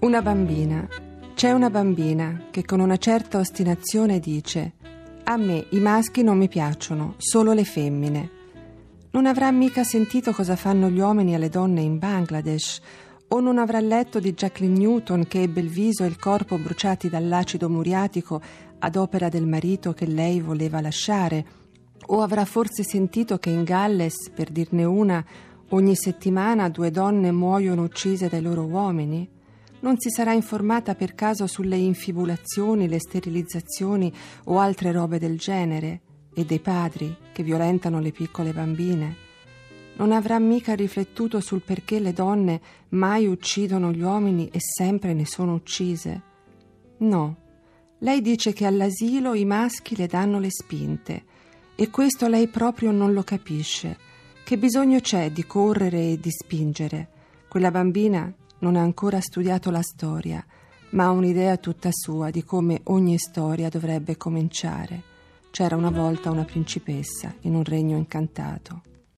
Una bambina. C'è una bambina che con una certa ostinazione dice A me i maschi non mi piacciono, solo le femmine. Non avrà mica sentito cosa fanno gli uomini alle donne in Bangladesh o non avrà letto di Jacqueline Newton che ebbe il viso e il corpo bruciati dall'acido muriatico ad opera del marito che lei voleva lasciare, o avrà forse sentito che in Galles, per dirne una, ogni settimana due donne muoiono uccise dai loro uomini? Non si sarà informata per caso sulle infibulazioni, le sterilizzazioni o altre robe del genere e dei padri che violentano le piccole bambine? Non avrà mica riflettuto sul perché le donne mai uccidono gli uomini e sempre ne sono uccise? No. Lei dice che all'asilo i maschi le danno le spinte e questo lei proprio non lo capisce. Che bisogno c'è di correre e di spingere? Quella bambina non ha ancora studiato la storia, ma ha un'idea tutta sua di come ogni storia dovrebbe cominciare. C'era una volta una principessa in un regno incantato.